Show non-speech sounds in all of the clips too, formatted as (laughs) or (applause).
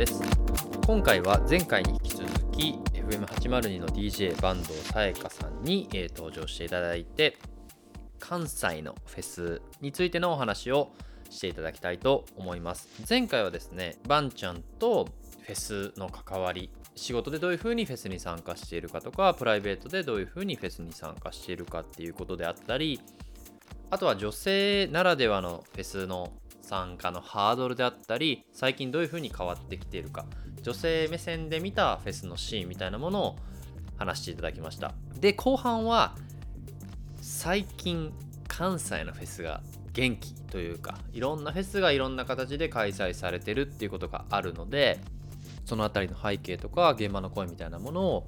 です。今回は前回に引き続き FM802 の DJ 坂東さやかさんに、え登場していただいて関西のフェスについてのお話をしていただきたいと思います。前回はですねバンちゃんとフェスの関わり仕事でどういう風にフェスに参加しているかとかプライベートでどういう風にフェスに参加しているかっていうことであったりあとは女性ならではのフェスの参加のハードルであったり最近どういう風に変わってきているか女性目線で見たフェスのシーンみたいなものを話していただきました。で後半は最近関西のフェスが元気というかいろんなフェスがいろんな形で開催されてるっていうことがあるのでそのあたりの背景とか現場の声みたいなものを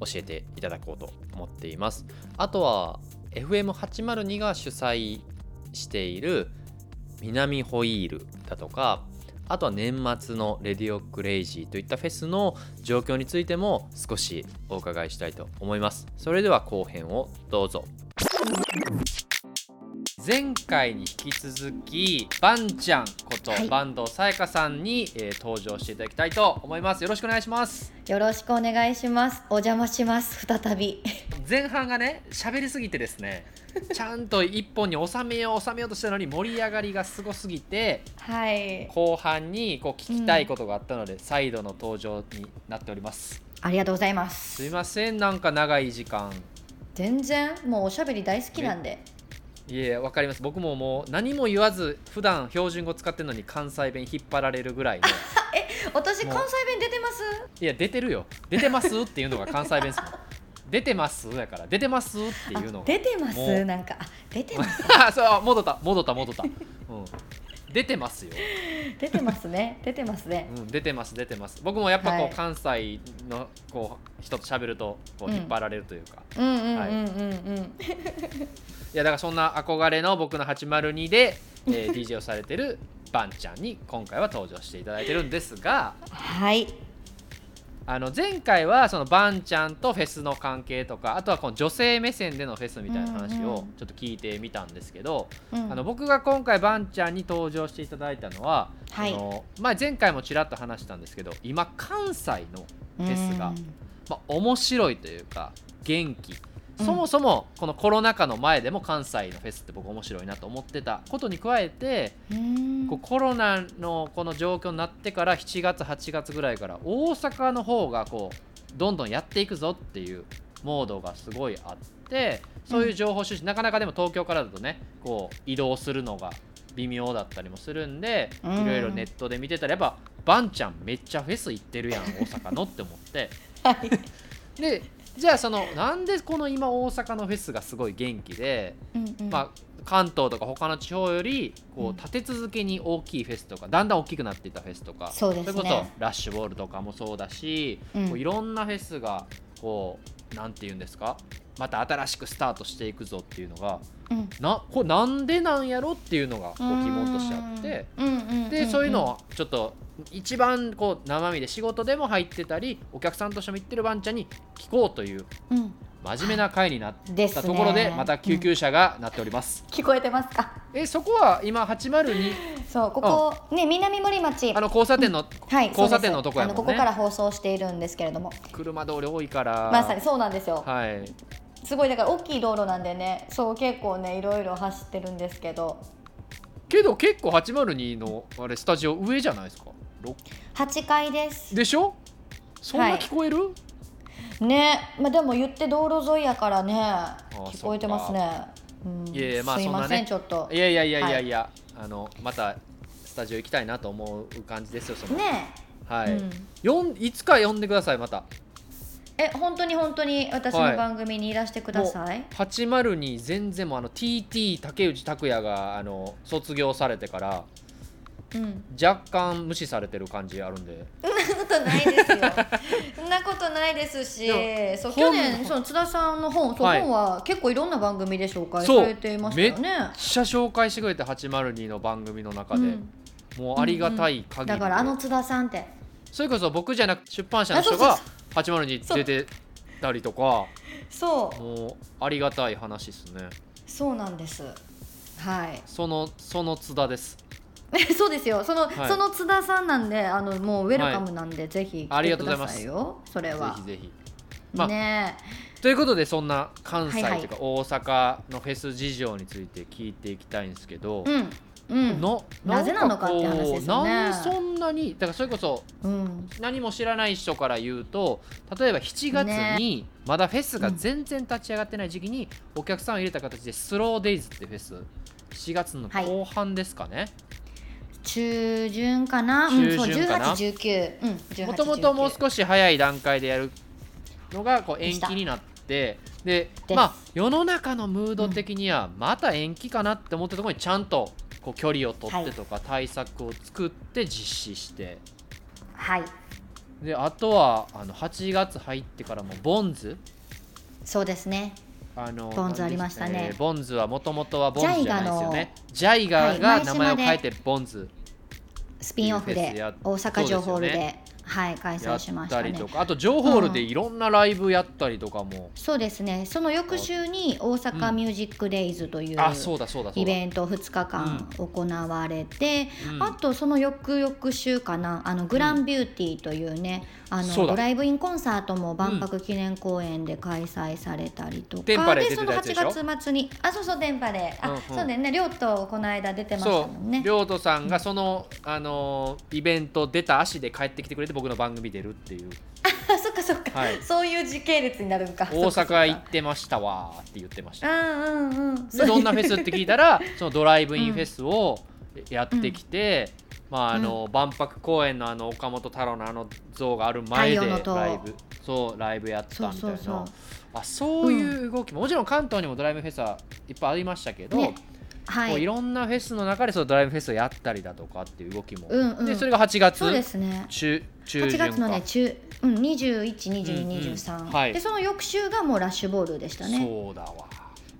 教えていただこうと思っています。あとは FM802 が主催している南ホイールだとかあとは年末のレディオクレイジーといったフェスの状況についても少しお伺いしたいと思いますそれでは後編をどうぞ前回に引き続きバンちゃんことはい坂東さやかさんに、えー登場していただきたいと思いますよろしくお願いしますよろしくお願いします。お邪魔します。再び。前半がね喋りすぎてですね (laughs) ちゃんと一本に収めよう収めようとしたのに盛り上がりがすごすぎてはい。後半にこう聞きたいことがあったので、再度の登場になっておりますありがとうございます。すいませんなんか長い時間全然もうおしゃべり大好きなんで。いえわかります僕ももう何も言わず普段標準語使ってるのに関西弁引っ張られるぐらいの (laughs) 私もう関西弁出てます？いや出てるよ出てますっていうのが関西弁ですよ (laughs) 出てますやから出てますっていうのあが出てます？なんかあ出てます？(laughs) そう戻った戻った戻った、うん、出てますよ出てますね。出てますね。うん、出てます出てます僕もやっぱこう、はい関西のこう人と喋るとこううん引っ張られるというか、いうんうんうんうんうん。(laughs) やだからそんな憧れの僕の802で、えー (laughs) DJ をされてるバンちゃんに今回は登場していただいてるんですがはい。あの前回はそのバンちゃんとフェスの関係とかあとはこの女性目線でのフェスみたいな話をうんうんちょっと聞いてみたんですけど、うん。あの僕が今回バンちゃんに登場していただいたのは、はい。あのまあ、前回もちらっと話したんですけど今関西のフェスが、まあ、面白いというか元気。うんそもそもこのコロナ禍の前でも関西のフェスって僕面白いなと思ってたことに加えてコロナのこの状況になってから7月8月ぐらいから大阪の方がこうどんどんやっていくぞっていうモードがすごいあってそういう情報収集、なかなかでも東京からだとねこう移動するのが微妙だったりもするんでうん。いろいろネットで見てたらやっぱバンちゃんめっちゃフェス行ってるやん大阪のって思って。(laughs) はい。でじゃあそのなんでこの今大阪のフェスがすごい元気でうんうん。まあ、関東とか他の地方よりこうんう立て続けに大きいフェスとかだんだん大きくなっていったフェスとかそね。れこそラッシュボールとかもそうだし、うん。こういろんなフェスがこうなんて言うんですか？また新しくスタートしていくぞっていうのがうん。なこれなんでなんやろっていうのがこう疑問としてあって。うん。うんうんうんでそういうのをちょっと一番こう生身で仕事でも入ってたりお客さんとしても行ってるバンちゃんに聞こうといううん。真面目な回になったところでまた救急車が鳴っております。聞こえてますか？えそこは今802そうここね南森町。あの交差点の、はい交差点のとこやもんね。ここから放送しているんですけれども。車通り多いから。まさにそうなんですよ。はい。すごいだから大きい道路なんでねそう結構ねいろいろ走ってるんですけど。けど結構802のあれスタジオ上じゃないですか？ろ8階です。でしょ？そんな聞こえる、ね。まあでも言って道路沿いやからね。ー聞こえてますね。うん。いやいやまあそんなね。ちょっと。いやいやいやいやいや、あのまたスタジオ行きたいなと思う感じですよその。ね。はい、うん。いつか呼んでくださいまた。え本当に本当に私はい。の番組にいらしてください、802全然もうあの TT 竹内拓也があの卒業されてからうん若干無視されてる感じあるんで。そんなことないですよ。そんなことないですし。そう本去年その津田さんの本そう、はい本は結構いろんな番組で紹介されてましたよね。めっちゃ紹介してくれて802の番組の中で、うん。もうありがたい限りで、だからあの津田さんって。それこそ僕じゃなくて出版社の人があそう802出てたりとか。そう。もうありがたい話ですね。そうなんです。はい。そのその津田です (laughs) そうですよ。その、はい。その津田さんなんであのもうウェルカムなんで、ぜひあり来てくだがとうございます。さいよそれは。ぜひぜひ。まあねということでそんな関西とはいい。うか大阪のフェス事情について聞いていきたいんですけど、うんうん。のなぜなのかって話ですよね。なんかこうなんでそんなにだからそれこそうん。何も知らない人から言うと例えば7月にまだフェスが全然立ち上がってない時期にお客さんを入れた形でスローデイズってフェス4月の後半ですかね、中旬かな？中旬かな？うん、そう1819うん18もともともうし少し早い段階でやるのがこう延期になってでまあ世の中のムード的にはまた延期かなって思ったところにちゃんとこう距離を取ってとか対策を作って実施して、はい。であとはあの8月入ってからもボンズ。そうですねあのボンズありましたね。えーボンズはもともとはボンズじゃないですよね。ジャイはいガーが名前を変えてボンズ。スピンオフで大阪城ホールではい開や催しましたね。あとジョーホールでいろんなライブやったりとかも、そうですね。その翌週に大阪ミュージックデイズというあそうだそうだそうだ。イベント2日間行われて、うん。あとその翌々週かなあのグランビューティーというね、あのドライブインコンサートも万博記念公園で開催されたりとか、でそのたやつでしょ？8月末にあそうそう電波であ、うんうん。そうだよね。亮とこの間出てましたそもんね。う。亮斗さんがその、あのーイベント出た足で帰ってきてくれて僕の番組出るっていう。あ (laughs) そっかそっか、はい。そういう時系列になるんか。大阪行っってましたわーって言ってました。うんうんうん。でどんなフェスって聞いたらそのドライブインフェスをやってきて、まああの万博公園のあの岡本太郎のあの像がある前で太陽の塔。ライブ。そうライブやったみたいな。そうそうそう。あそういう動きも、もちろん関東にもドライブフェスはいっぱいありましたけど、ねはい。こういろんなフェスの中でそのドライブフェスをやったりだとかっていう動きも、うんうん。でそれが8月そうですね。中中8旬か。月のね中、うん、212223、うんうん。はい。でその翌週がもうラッシュボールでしたね。そうだわ。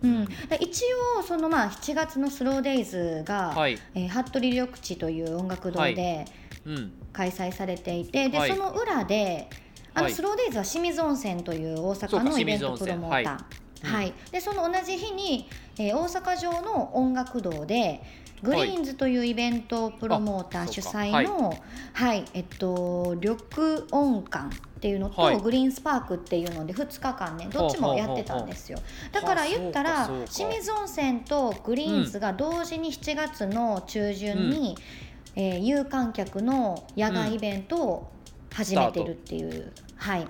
うん、で一応そのまあ7月のスローデイズが、はい。えー服部緑地という音楽堂はでうん。開催されていて、ではい。その裏であのはい。スローデイズは清水温泉という大阪のイベントプロモーター。はいはい。でその同じ日に、えー大阪城の音楽堂でグリーンズというイベントプロモーターあ主催の、はい。えっと、緑音館っていうのと、はい。グリーンスパークっていうので2日間ねどっちもやってたんですよ。だから言ったら清水温泉とグリーンズが同時に7月の中旬に、えー有観客の野外イベントを始めてるっていう、はい、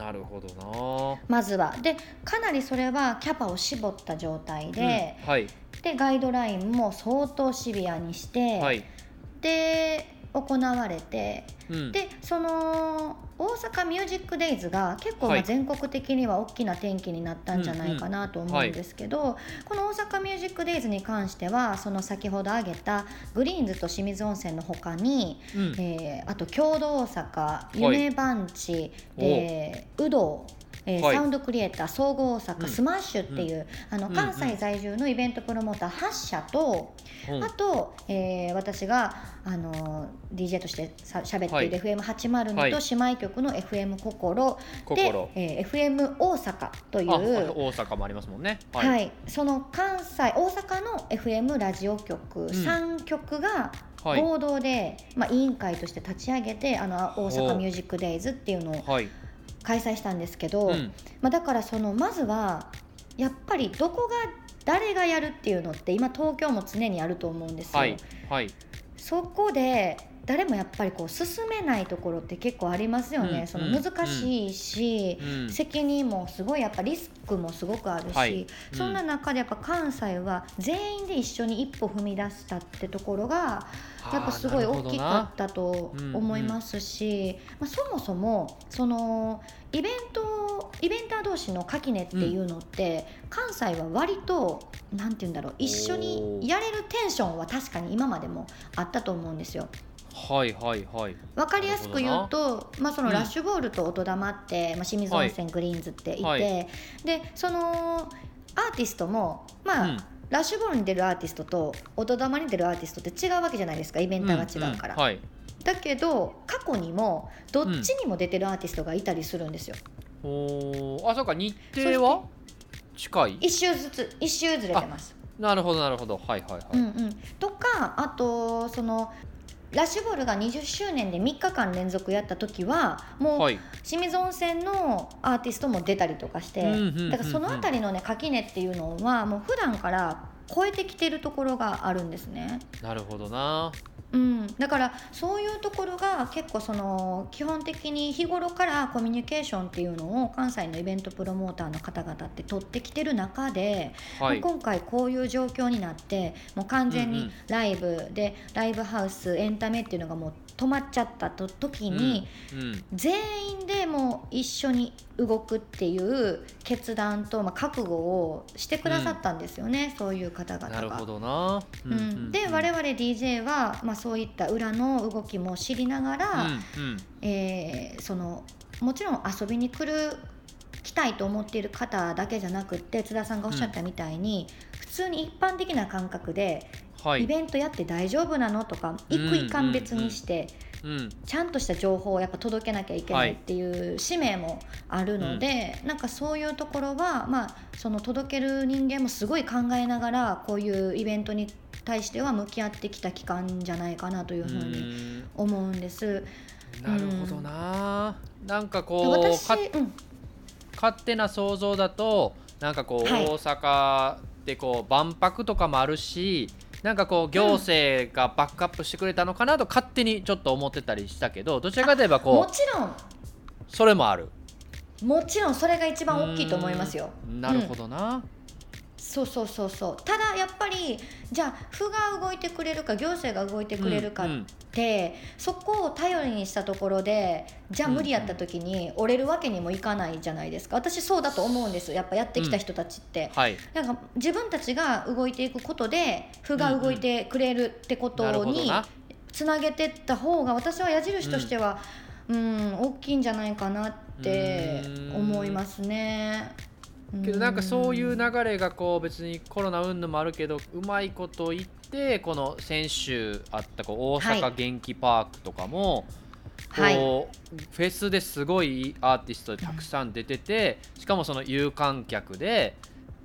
なるほどまずは。でかなりそれはキャパを絞った状態なで、うんはい。でガイドラインも相当シビアにして、はい。で行われてうん。でその大阪ミュージックデイズが結構全国的には大きな転機になったんじゃないかなと思うんですけど、この大阪ミュージックデイズに関してはその先ほど挙げたグリーンズと清水音泉の他に、うん。えーあとキョードー大阪。夢番地、で有働えーはい。サウンドクリエイターソーゴー大阪、うん。スマッシュっていう、あのうん関西在住のイベントプロモーター8社と、うん。あと、えー私があの DJ としてさ喋っている FM802 はい。と姉妹局の FM 心で、心。えー FM 大阪というあ大阪もありますもんね。はい。その関西大阪の FM ラジオ局、ん。3局がはい。合同で、まあ、委員会として立ち上げてあの大阪ミュージックデイズっていうのをはい開催したんですけど、うんまあ、だからそのまずはやっぱりどこが誰がやるっていうのって今東京も常にあると思うんですよ。はいはいそこで誰もやっぱりこう進めないところって結構ありますよね、うんその難しいし、うん責任もすごいやっぱリスクもすごくあるし、はい。そんな中でやっぱ関西は全員で一緒に一歩踏み出したってところがやっぱすごい大きかったと思いますし、まあ、そもそもそのイベントイベンター同士の垣根っていうのって、関西は割となんて言うんだろう一緒にやれるテンションは確かに今までもあったと思うんですよ。はいはいはい。わかりやすく言うと、まあ、そのラッシュボールと音玉って、まあ、清水温泉グリーンズっていて、はい。でそのアーティストもまあ、うん。ラッシュボールに出るアーティストと音玉に出るアーティストって違うわけじゃないですかイベンターが違うから、んんはい。だけど過去にもどっちにも出てるアーティストがいたりするんですよ、おー。あそうか日程は？近い？一周ずつ一周ずれてます。なるほどなるほど。はいはいはい、うんうん、とかかあとそのラッシュボールが20周年で3日間連続やった時はもう、清水温泉のアーティストも出たりとかして、だからその辺りのね垣根っていうのはもう普段から超えてきてるところがあるんですね。なるほどなうん、だからそういうところが結構その基本的に日頃からコミュニケーションっていうのを関西のイベントプロモーターの方々って取ってきてる中で、はい、今回こういう状況になってもう完全にライブで、うんうん、ライブハウスエンタメっていうのがもう止まっちゃったと時に、うんうん、全員でもう一緒に動くっていう決断と、まあ、覚悟をしてくださったんですよね、うん、そういう方々が。なるほどな、うん、うん、で我々 DJ は、まあ、そういった裏の動きも知りながら、うんうん、えー、そのもちろん遊びに来る来たいと思っている方だけじゃなくって津田さんがおっしゃったみたいに、普通に一般的な感覚ではい、イベントやって大丈夫なのとか行くいかん別にして、うんうんうん、ちゃんとした情報をやっぱ届けなきゃいけないっていう使命もあるので、はい、なんかそういうところは、まあ、その届ける人間もすごい考えながらこういうイベントに対しては向き合ってきた期間じゃないかなというふうに思うんです。なるほどな、うん、なんかこう私、うん、勝手な想像だとなんかこう、はい、大阪でこう万博とかもあるしなんかこう行政がバックアップしてくれたのかなと勝手にちょっと思ってたりしたけどどちらかといえばこうもちろん。それもある。もちろんそれが一番大きいと思いますよ。なるほどな、うんそうそうそうそう。ただやっぱりじゃあ府が動いてくれるか行政が動いてくれるかって、うんうん、そこを頼りにしたところでじゃあ無理やった時に折れるわけにもいかないじゃないですか。私そうだと思うんですやっぱやってきた人たちって、うん。はい、なんか自分たちが動いていくことで府が動いてくれるってことにつなげてった方が私は矢印としては、うん、大きいんじゃないかなって思いますね。けどなんかそういう流れがこう別にコロナ云々もあるけどうまいこと言ってこの先週あったこう大阪元気パークとかも、はい、こうフェスですごいアーティストたくさん出ててしかもその有観客で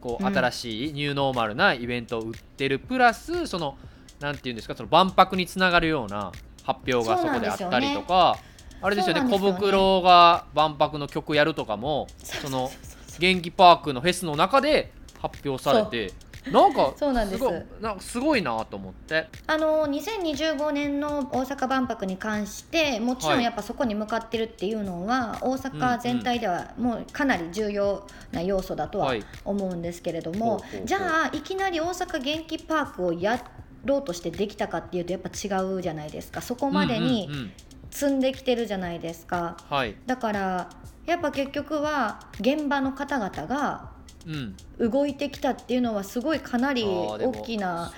こう新しいニューノーマルなイベントを売ってるプラスそのなんていうんですかその万博につながるような発表がそこであったりとか。あれですよね小袋が万博の曲やるとかもその元気パークのフェスの中で発表されてなんかそうなんです。なんかすごいなと思って。あの2025年の大阪万博に関してもちろんやっぱそこに向かってるっていうのは、はい、大阪全体ではもうかなり重要な要素だとは思うんですけれども、はい、じゃあいきなり大阪元気パークをやろうとしてできたかっていうとやっぱ違う。じゃないですかそこまでに積んできてるじゃないですか、はい、だからやっぱ結局は現場の方々が動いてきたっていうのはすごいかなり大きな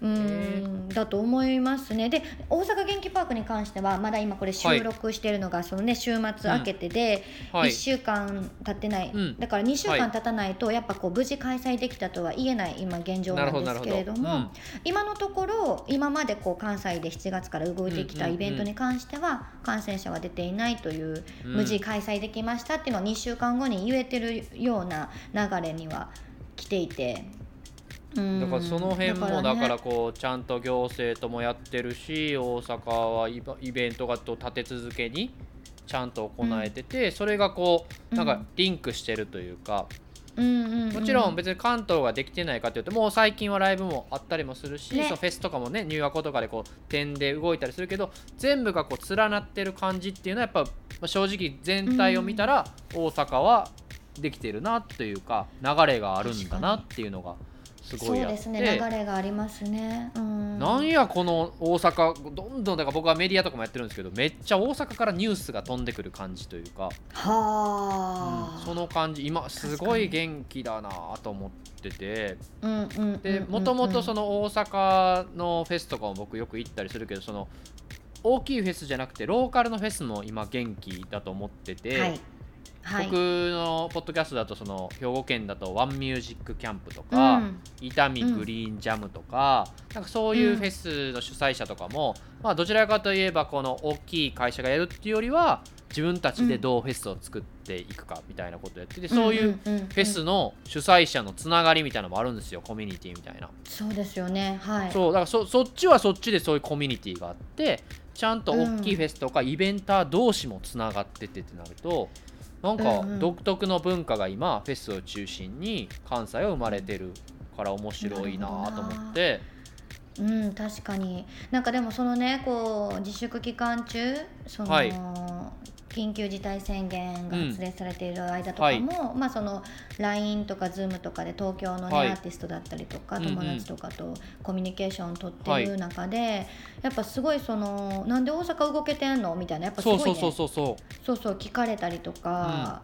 うん、だと思いますね。で大阪元気パークに関してはまだ今これ収録してるのがそのね週末明けてで1週間経ってない、だから2週間経たないとやっぱこう無事開催できたとは言えない今現状なんですけれども今のところ今までこう関西で7月から動いてきたイベントに関しては感染者は出ていないという無事開催できましたっていうのは2週間後に言えてるような流れには来ていて。だからその辺もだからこうちゃんと行政ともやってるし大阪はイベントがと立て続けにちゃんと行えてて、それがこうなんかリンクしてるというか、もちろん別に関東ができてないかというともう最近はライブもあったりもするし、ね、そのフェスとかもねニューアコとかでこう点で動いたりするけど全部がこう連なってる感じっていうのはやっぱ正直全体を見たら大阪はできてるなというか流れがあるんだなっていうのがすごいそうですね流れがありますね、うん、なんやこの大阪どんどんだから僕はメディアとかもやってるんですけどめっちゃ大阪からニュースが飛んでくる感じというか。はあ、うん、その感じ。今すごい元気だなと思ってて。でもともとその大阪のフェスとかも僕よく行ったりするけどその大きいフェスじゃなくてローカルのフェスも今元気だと思ってて、はいはい、僕のポッドキャストだとその兵庫県だとワンミュージックキャンプとか、うん、伊丹グリーンジャムとかうん、なんかそういうフェスの主催者とかも、まあ、どちらかといえばこの大きい会社がやるっていうよりは自分たちでどうフェスを作っていくかみたいなことやってて、そういうフェスの主催者のつながりみたいなのもあるんですよコミュニティみたいな。そうですよね。はい。そうだからそそっちはそっちでそういうコミュニティがあってちゃんと大きいフェスとかイベンター同士もつながっててってなると、なんか独特の文化が今フェスを中心に関西は生まれてるから面白いなと思って。うん確かに。なんかでもそのねこう自粛期間中その、はい、緊急事態宣言が発令されている間とかも、はい、まあその LINE とか Zoom とかで東京のね、はい、アーティストだったりとか友達とかとコミュニケーションを取ってる中で、はい、やっぱすごいそのなんで大阪動けてんの？みたいなやっぱすごい、ね、そうそうそうそう。そうそう聞かれたりとか、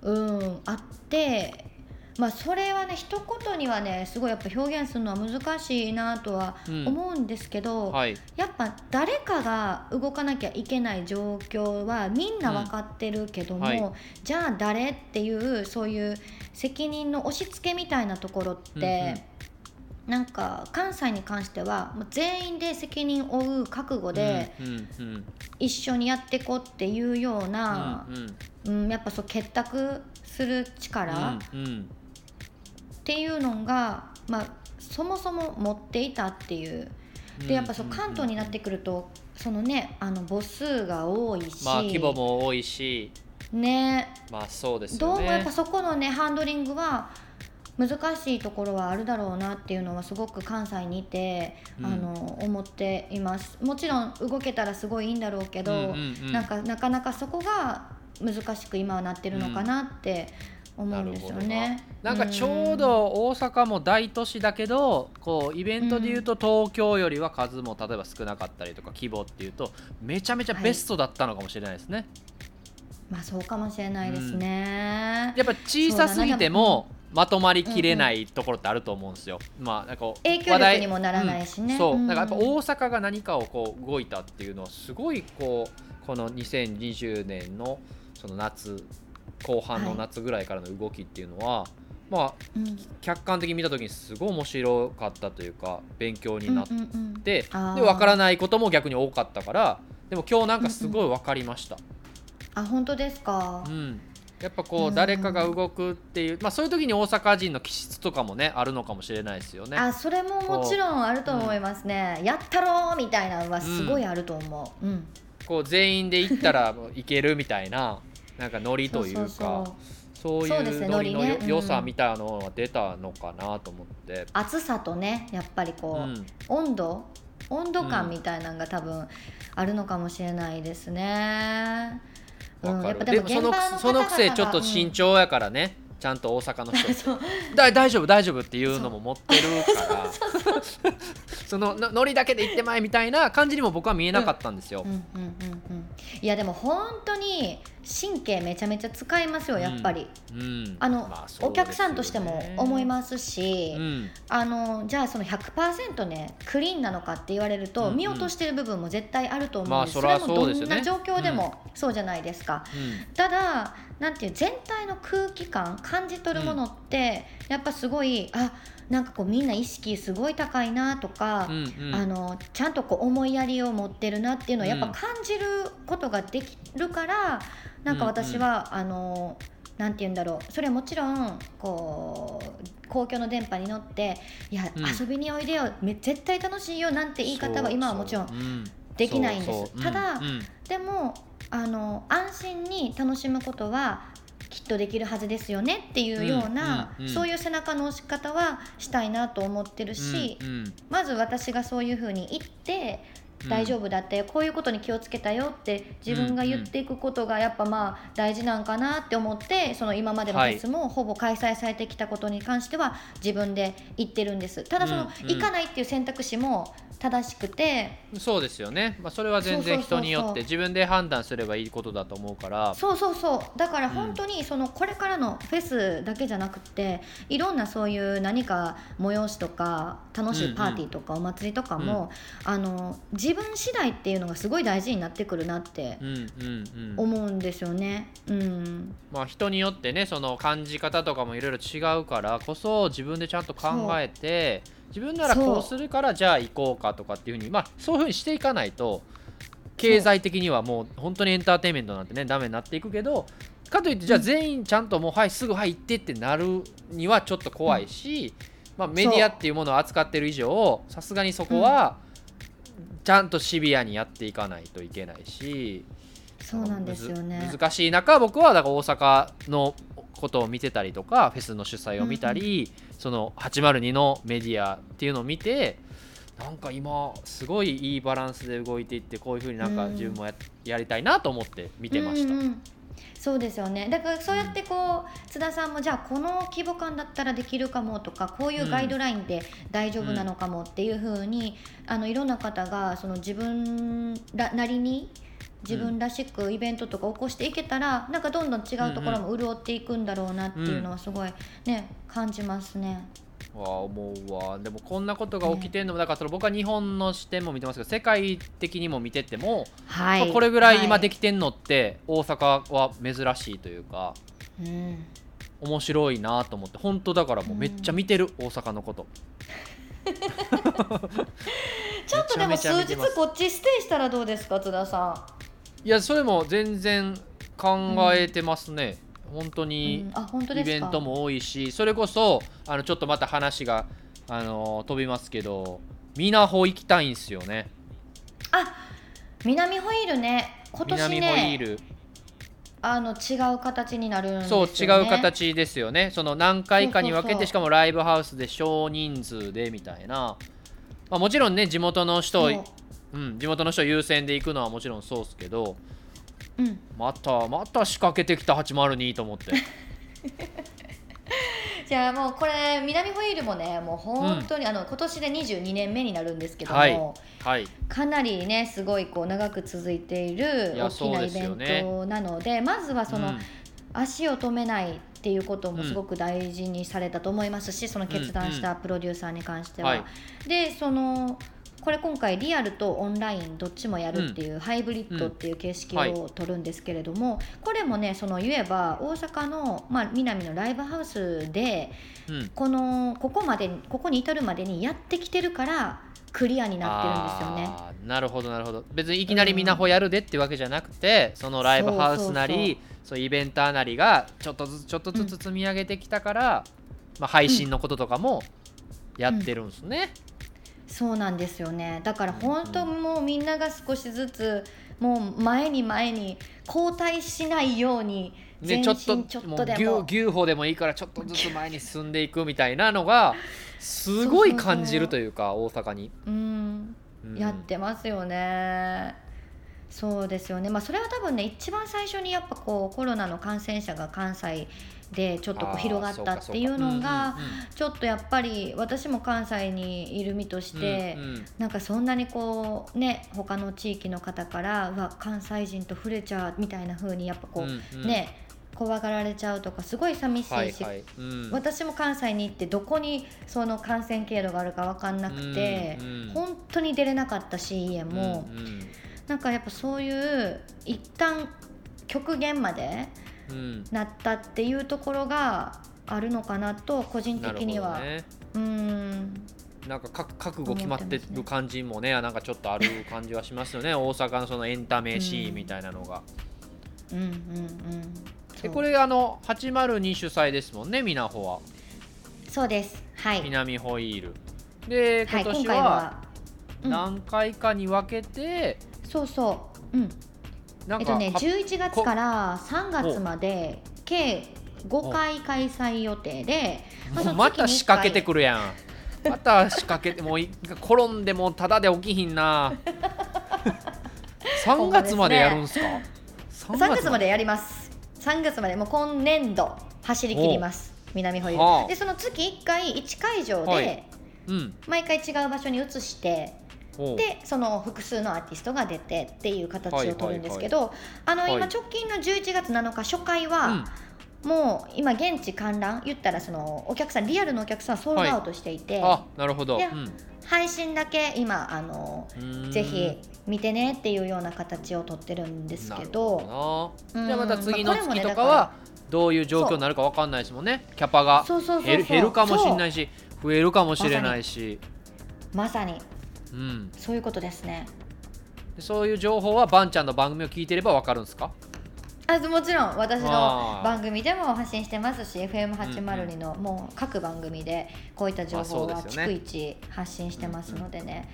うん、うんあってまあそれはね一言にはねすごいやっぱ表現するのは難しいなとは思うんですけど、うんはい、やっぱ誰かが動かなきゃいけない状況はみんな分かってるけども、うん。はい、じゃあ誰っていうそういう責任の押し付けみたいなところって、うんうん。なんか関西に関しては全員で責任を負う覚悟で一緒にやっていこうっていうような、うん、うん、やっぱそう結託する力、うんうん、っていうのが、まあ、そもそも持っていたっていう。でやっぱそう関東になってくるとそのねあの母数が多いし、まあ、規模も多いし。ね。まあそうです、ね、どうもやっぱそこのねハンドリングは難しいところはあるだろうなっていうのはすごく関西にいて、うん、あの思っています。もちろん動けたらすごいいいんだろうけど、うんうんうん、なんかなかなかそこが難しく今はなってるのかなって思うんですよね。なんかちょうど大阪も大都市だけどこうイベントでいうと東京よりは数も例えば少なかったりとか規模っていうとめちゃめちゃベストだったのかもしれないですね。はい、まあそうかもしれないですね。やっぱ小さすぎてもまとまりきれないところってあると思うんですよ。うんうん、まあなんか影響力にもならないしね。うん、そう、だからやっぱ大阪が何かをこう動いたっていうのはすごいこうこの2020年のその夏後半の夏ぐらいからの動きっていうのは、はい、まあ、うん、客観的に見た時にすごい面白かったというか勉強になって、うんうんうん、で分からないことも逆に多かったからでも今日なんかすごい分かりました。うんうん、あ本当ですか、うん、やっぱこう誰かが動くっていう、まあ、そういう時に大阪人の気質とかもねあるのかもしれないですよね。あそれももちろんあると思いますね。う。ん、やったろうみたいなのはすごいあると思う。うん、こう全員で行ったらいけるみたいななんかノリというかそういうノリのよ、ね、良さみたいなのは出たのかなと思って、暑さとねやっぱりこう、うん、温度温度感みたいなのが多分あるのかもしれないですね。うん、やっぱでもそのそのくせちょっと慎重やからね、ちゃんと大阪の人。(laughs) だ大丈夫大丈夫っていうのも持ってるから (laughs) そのノリだけで行ってまいみたいな感じにも僕は見えなかったんですよ。いやでも本当に神経めちゃめちゃ使いますよやっぱり、うん。うん、あの、まあね、お客さんとしても思いますし、うん、あのじゃあその100%ねクリーンなのかって言われると、うん。うん、見落としてる部分も絶対あると思うんです、まあ、それもどんな状況でもそうじゃないですか、ただなんていう全体の空気感感じ取るものって、やっぱすごいあなんかこうみんな意識すごい高いなとか、うんうん、あのちゃんとこう思いやりを持ってるなっていうのをやっぱ感じることができるから、うん、なんか私は、うんうん、あのなんて言うんだろうそれはもちろんこう公共の電波に乗って「いや、うん、遊びにおいでよ絶対楽しいよ」なんて言い方は今はもちろんできないんです。ただ、でもあの安心に楽しむことはきっとできるはずですよねっていうような、うんうんうん、そういう背中の押し方はしたいなと思ってるし、うんうん、まず私がそういうふうに言って大丈夫だったよ、こういうことに気をつけたよって自分が言っていくことがやっぱまあ大事なんかなって思ってその今までのフェスもほぼ開催されてきたことに関しては自分で言ってるんです。ただその行かないっていう選択肢も正しくてそうですよね、まあ、それは全然人によって自分で判断すればいいことだと思うから。そうそうそう。だから本当にそのこれからのフェスだけじゃなくていろんなそういう何か催しとか楽しいパーティーとかお祭りとかも、うん。うん、あの自自分次第っていうのがすごい大事になってくるなって思うんですよね。うん、うん、まあ、人によってねその感じ方とかもいろいろ違うからこそ自分でちゃんと考えて自分ならこうするからじゃあ行こうかとかっていうふうにまあそういうふうにしていかないと経済的にはもう本当にエンターテインメントなんてねダメになっていくけどかといってじゃあ全員ちゃんともうはいすぐはい行ってってなるにはちょっと怖いし、まあ、メディアっていうものを扱ってる以上さすがにそこはちゃんとシビアにやっていかないといけないし。そうなんですよね難しい中僕はだから大阪のことを見てたりとかフェスの主催を見たり、うん、その802のメディアっていうのを見てなんか今すごいいいバランスで動いていってこういうふうになんか自分もやうん、やりたいなと思って見てました。うんうんそうですよねだからそうやってこう津田さんもじゃあこの規模感だったらできるかもとかこういうガイドラインで大丈夫なのかもっていうふうに、ん、あのいろんな方がその自分なりに自分らしくイベントとか起こしていけたら、うん、なんかどんどん違うところも潤っていくんだろうなっていうのはすごいね、感じますね。わ思うわ。でもこんなことが起きてるのも、だからその僕は日本の視点も見てますけど世界的にも見てても、はい、まあ、これぐらい今できてんのって大阪は珍しいというか、うん、面白いなと思って本当だからもうめっちゃ見てる、うん、大阪のこと。(laughs) ちょっとでも数日こっちステイしたらどうですか津田さん。いやそれも全然考えてますね、本当にイベントも多いし、それこそあのちょっとまた話が、あの飛びますけどみなほ行きたいんですよね。あ南ホイールね。今年ね南ホイール。あの違う形になるんですよ、ね、そう違う形ですよね。その何回かに分けてしかもライブハウスで少人数でみたいな、まあ、もちろんね地元の人う。ん、地元の人優先で行くのはもちろんそうですけどうん、またまた仕掛けてきた802と思って。(laughs) じゃあもうこれ南ホイールもねもう本当に、うん、あの今年で22年目になるんですけども、はい。はい、かなりねすごいこう長く続いている大きなイベントなので、ね、まずはその、うん、足を止めないっていうこともすごく大事にされたと思いますし、うん、その決断したプロデューサーに関しては。はい、でそのこれ今回リアルとオンラインどっちもやるっていう、ハイブリッドっていう形式を取るんですけれども、これもねその言えば大阪の、まあ、南のライブハウスで、このここまでここに至るまでにやってきてるからクリアになってるんですよね。なるほどなるほど。別にいきなりみなほやるでっていうわけじゃなくて、うん、そのライブハウスなりそうイベンターなりがちょっとずつちょっとずつ積み上げてきたから、うん、まあ、配信のこととかもやってるんですね。うんそうなんですよね。だから本当もうみんなが少しずつもう前に前に後退しないようにね、ちょっとちょっとでも。牛歩でもいいからちょっとずつ前に進んでいくみたいなのがすごい感じるというか大阪に。うん、やってますよね。そうですよね。まあそれは多分ね一番最初にやっぱこうコロナの感染者が関西でちょっとこう広がったっていうのがちょっとやっぱり私も関西にいる身として、なんかそんなにこうね他の地域の方からうわ関西人と触れちゃうみたいな風にやっぱこう、ね怖がられちゃうとかすごい寂しいし、はいはい。うん、私も関西に行ってどこにその感染経路があるか分かんなくて、うんうん、本当に出れなかったし家も、うんうん、なんかやっぱそういう一旦極限までなったっていうところがあるのかなと個人的には、ね、うん。なんか覚悟決まってる感じもね。なんかちょっとある感じはしますよね。(laughs) 大阪のそのエンタメシーンみたいなのが。うん、うんうんうん。でこれあの802主催ですもんねみなほは。そうです。はい。南ホイール。で今年は何回かに分けて、そうそう。うんえっとね、11月から3月まで計5回開催予定で、まあ、また仕掛けてくるやん。また仕掛けてもう転んでもただで起きひんな。(laughs) 3月までやるんすか？す、ね、3月までやります。3月までもう今年度走り切ります。南ホイールでその月1回1会場で、はい。うん、毎回違う場所に移してでその複数のアーティストが出てっていう形を取るんですけど、あの今直近の11月7日初回は、もう今現地観覧言ったらそのお客さんリアルのお客さんソールドアウトしていて、あなるほど、でうん。配信だけ今あのぜひ見てねっていうような形をとってるんですけどじゃあまた次の月とかはどういう状況になるかわかんないですもんね。キャパが減るかもしれないいし増えるかもしれないし、まさにうん、そういうことですね。でそういう情報はバンちゃんの番組を聞いてればわかるんですか？あもちろん。私の番組でも発信してますし FM802 のもう各番組でこういった情報は逐一発信してますのでね。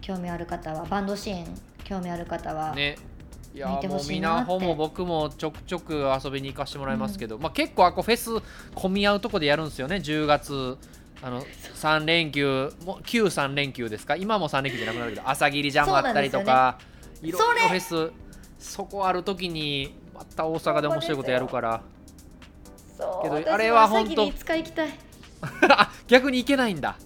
興味ある方はバンドシーン興味ある方は、ね。いや見てほもうみしいなほも僕もちょくちょく遊びに行かしてもらいますけど、まあ、結構あこフェス混み合うとこでやるんですよね10月あの3連休も旧3連休ですか？今も3連休じゃなくなるけど朝霧ジャムあったりとか、いろいろフェスそこある時にまた大阪で面白いことやるから。そう私けどあれは本当朝霧いつか行きたい。あ (laughs) 逆に行けないんだ。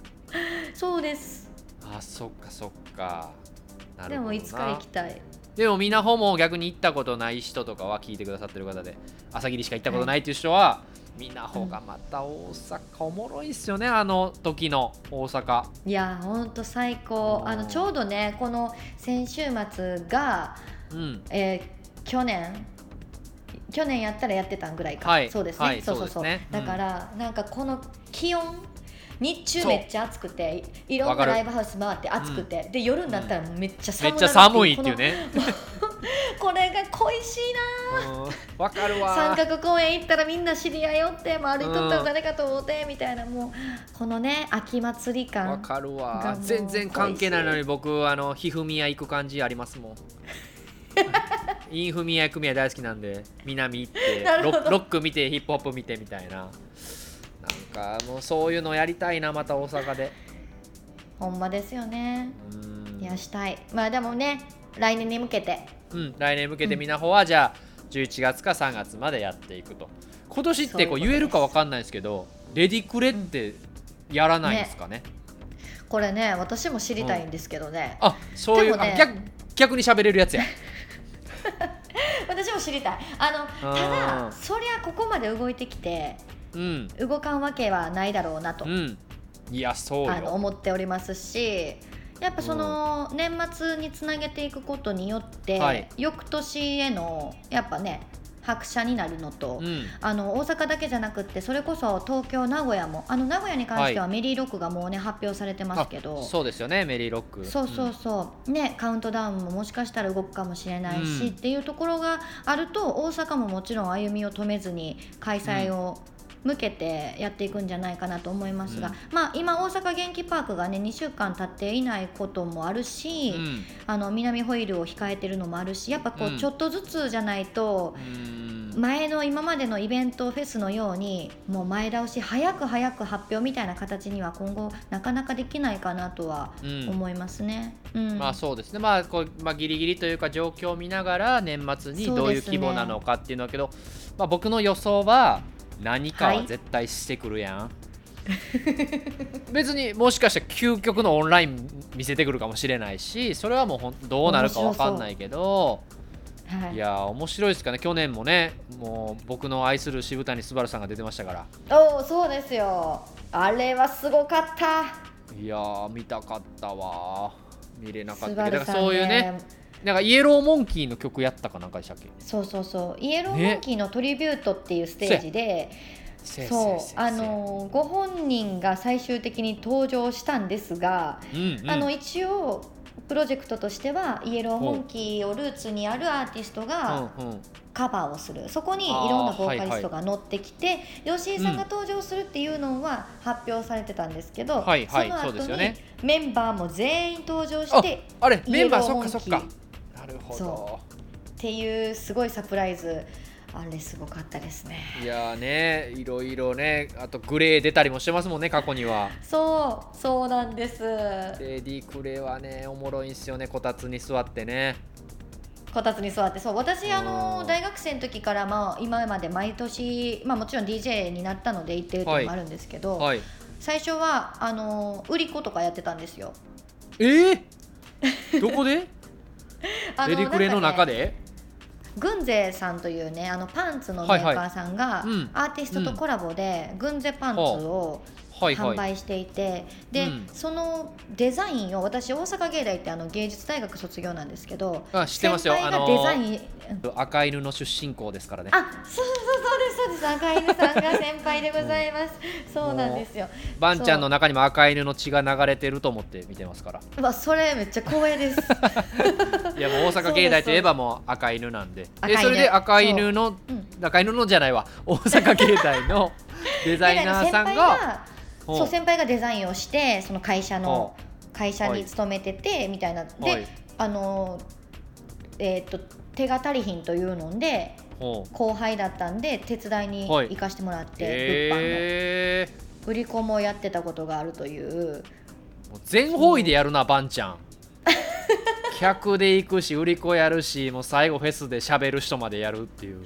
そうです。あそっかそっか。でもいつか行きたい。でもみなほも逆に行ったことない人とかは聞いてくださってる方で朝霧しか行ったことないっていう人は、みなほがまた大阪おもろいっすよねあの時の大阪。いやほんと最高。うんあのちょうどねこの先週末が、うん。えー去年去年やったらやってたんぐらいか、はい。そうですね、はいそうそうそう。そうですね。だから、なんかこの気温日中めっちゃ暑くていいろんなライブハウス回って暑くて、で夜になったらめっちゃめっ寒なるちゃ寒いっていうね。(laughs) これが恋しいなうん。わかる三わ角公園行ったらみんな知り合いよってもう歩いとったら誰かと思ってみたいなもうこのね秋祭り感わかるがわ全然関係ないのに僕あのひふみや行く感じありますもん。(laughs) インフミヤ組合大好きなんで南行って (laughs) ロッロック見てヒップホップ見てみたいなかもうそういうのやりたいなまた大阪で。ほんまですよね。うん。いやしたい。まあでもね来年に向けて。うん、来年向けてみなほはじゃあ11月か3月までやっていくと。今年ってこう言えるかわかんないですけどレディクレってやらないんですかね,、これね私も知りたいんですけどね、あそういう、ねあ逆逆に喋れるやつや。(laughs) 私も知りたい。あのただそりゃここまで動いてきてうん。動かんわけはないだろうなと、うん。いやそうあのよ思っておりますしやっぱその年末につなげていくことによって、はい。翌年へのやっぱね拍車になるのと、うん。あの大阪だけじゃなくってそれこそ東京名古屋もあの名古屋に関してはメリーロックがもうね発表されてますけど、あそうですよねメリーロック。そうそうそう、ねカウントダウンももしかしたら動くかもしれないし、うん。っていうところがあると大阪ももちろん歩みを止めずに開催を向けてやっていくんじゃないかなと思いますが、うん。まあ今大阪元気パークがね2週間経っていないこともあるし、うん。あの南ホイールを控えてるのもあるしやっぱこうん。うちょっとずつじゃないと、うん。前の今までのイベントフェスのようにもう前倒し早く早く発表みたいな形には今後なかなかできないかなとはうん。思いますね。うん。まあそうですね、まあこうまあ、ギリギリというか状況を見ながら年末にどういう規模なのかっていうのはけど、まあ、僕の予想は何かは絶対してくるやん、(laughs) 別にもしかしたら究極のオンライン見せてくるかもしれないしそれはもうほんどうなるかわかんないけど。はい。いやー面白いですかね。去年もねもう僕の愛する渋谷昴さんが出てましたから。おおそうですよ。あれはすごかった。いやー見たかったわ見れなかったけどそういうねなんかイエローモンキーの曲やったかなんかでしたっけ？そうそうそう。イエローモンキーのトリビュートっていうステージで、せや。そう。あのーご本人が最終的に登場したんですが、うんうん。あの一応プロジェクトとしてはイエローモンキーをルーツにあるアーティストがうんう。んカバーをする。そこにいろんなボーカリストが乗ってきて、吉井さんが登場するっていうのは発表されてたんですけど、はいはいその後にそうですよね。メンバーも全員登場してあれメンバーそっかそっか。なるほど。そっていうすごいサプライズあれすごかったですね。いやーねいろいろねあとグレー出たりもしてますもんね過去には。そうそうなんです。レディークレーはねおもろいんすよねこたつに座ってね。こたつに座って。そう私あうん。の大学生の時からまあ今まで毎年まあもちろん DJ になったので行ってるっていうのもあるんですけど、はい最初はあの売り子とかやってたんですよ。えー、どこで？あレディークレーの中で？で軍勢さんというねあのパンツのメーカーさんが、アーティストとコラボで軍勢パンツを販売していて、はいはい、で、うん、そのデザインを私大阪芸大ってあの芸術大学卒業なんですけどあ知ってますよ。あのデザイン赤犬の出身校ですからね。あそうそうそうですそうです。赤犬さんが先輩でございます、うん、そうなんですよ。ばんちゃんの中にも赤犬の血が流れてると思って見てますから。まあそれめっちゃ光栄です。(laughs) いやもう大阪芸大といえばもう赤犬なんで。でそれで赤犬の、う。ん、赤犬のじゃないわ。大阪芸大のデザイナーさんが (laughs) そう先輩がデザインをしてその会社の会社に勤めててみたいな。であのえっと手が足りひんというので後輩だったんで手伝いに行かしてもらって、物販の。売り子もやってたことがあるという。全方位でやるな、ばんちゃん。客で行くし売り子やるしもう最後フェスで喋る人までやるっていう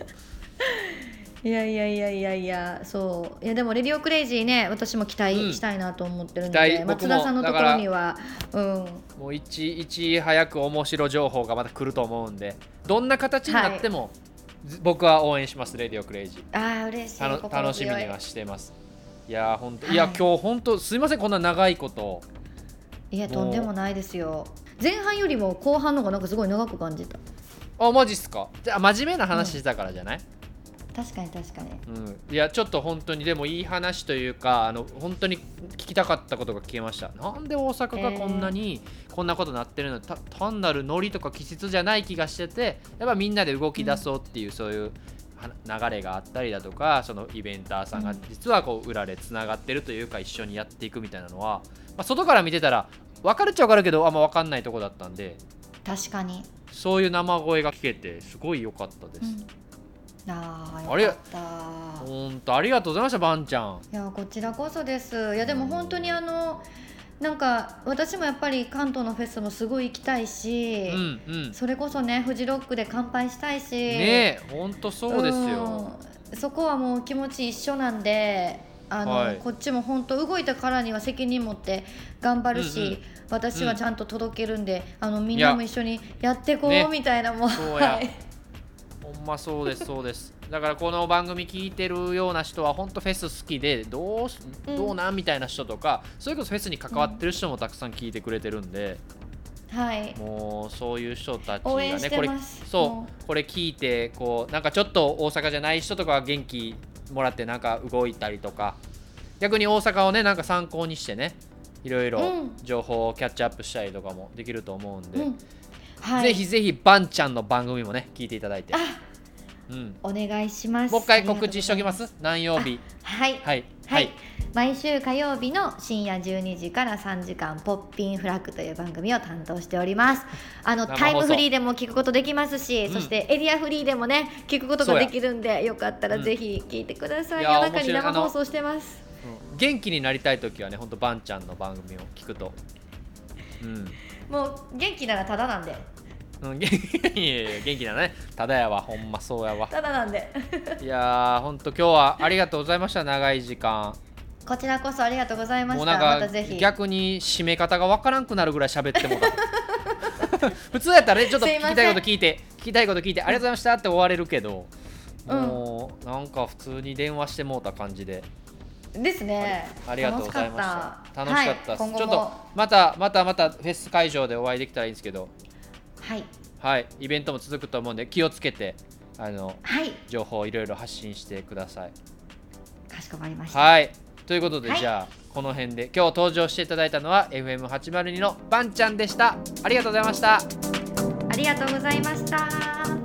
いやいやいやいやいやそう。いやでもレディオクレイジーね私も期待したいなと思ってるので、うん、松田さんのところにはうん。もういちいち早く面白情報がまた来ると思うんでどんな形になっても、はい、僕は応援しますレディオクレイジー。ああ嬉しい。楽しみにはしてます。いや本当、はい、いや今日本当すいませんこんな長いこと。いやとんでもないですよ。前半よりも後半の方がなんかすごい長く感じた。あマジっすか。じゃあ真面目な話したからじゃない、うん確かに確かに、うん、いやちょっと本当にでもいい話というかあの本当に聞きたかったことが聞けました。なんで大阪がこんなに、こんなことなってるの？単なるノリとか季節じゃない気がしててやっぱみんなで動き出そうっていう、うん、そういう流れがあったりだとかそのイベンターさんが実はこう裏でつながってるというか一緒にやっていくみたいなのは、まあ、外から見てたら分かるっちゃ分かるけどあんま分かんないとこだったんで。確かに。そういう生声が聞けてすごい良かったです。うんああよかった。本当ありがとうございましたばんちゃん。いやこちらこそです。いやでも本当にあのなんか私もやっぱり関東のフェスもすごい行きたいし、うんうん、それこそねフジロックで乾杯したいし。ね本当そうですよ、うん、そこはもう気持ち一緒なんであの、はい、こっちも本当動いたからには責任持って頑張るし、うんうん、私はちゃんと届けるんで、うん、あのみんなも一緒にやっていこうみたいなもう、はいんまそうですそうです。だからこの番組聞いてるような人は本当フェス好きでどうどうなんみたいな人とかそれこそフェスに関わってる人もたくさん聞いてくれてるんで、はい、もうそういう人たちがねこれそうこれ聞いてこうなんかちょっと大阪じゃない人とかは元気もらってなんか動いたりとか。逆に大阪をねなんか参考にしてねいろいろ情報をキャッチアップしたりとかもできると思うんで、うんはい、ぜひぜひばんちゃんの番組もね聞いていただいて。うん、お願いします。もう一回告知しておきます？何曜日？はい、はい、はい、毎週火曜日の深夜12時から3時間ポッピンフラッグという番組を担当しております。あのタイムフリーでも聞くことできますし、うん、そしてエリアフリーでもね聞くことができるんでよかったらぜひ聞いてください、うん、夜中に生放送してます。元気になりたい時はね本当ばんちゃんの番組を聞くと。うん。もう元気ならただなんでうん、元気。(laughs) だね。ただやわほんまそうやわ。ただなんで。(laughs) いやーほんと今日はありがとうございました長い時間。こちらこそありがとうございました。もうなんか、ま、逆に締め方がわからんくなるぐらい喋ってもた。(laughs) 普通やったらねちょっと聞きたいこと聞いて聞きたいこと聞いてありがとうございましたって終われるけど、うん、もうなんか普通に電話してもうた感じで。ですね。ありがとうございました。楽しかった。です、はい、ちょっとまたまたまたフェス会場でお会いできたらいいんですけどはい、はい、イベントも続くと思うんで気をつけてあの、はい、情報をいろいろ発信してください。かしこまりました。はいということで、はい、じゃあこの辺で今日登場していただいたのは FM802 のばんちゃんでした。ありがとうございました。ありがとうございました。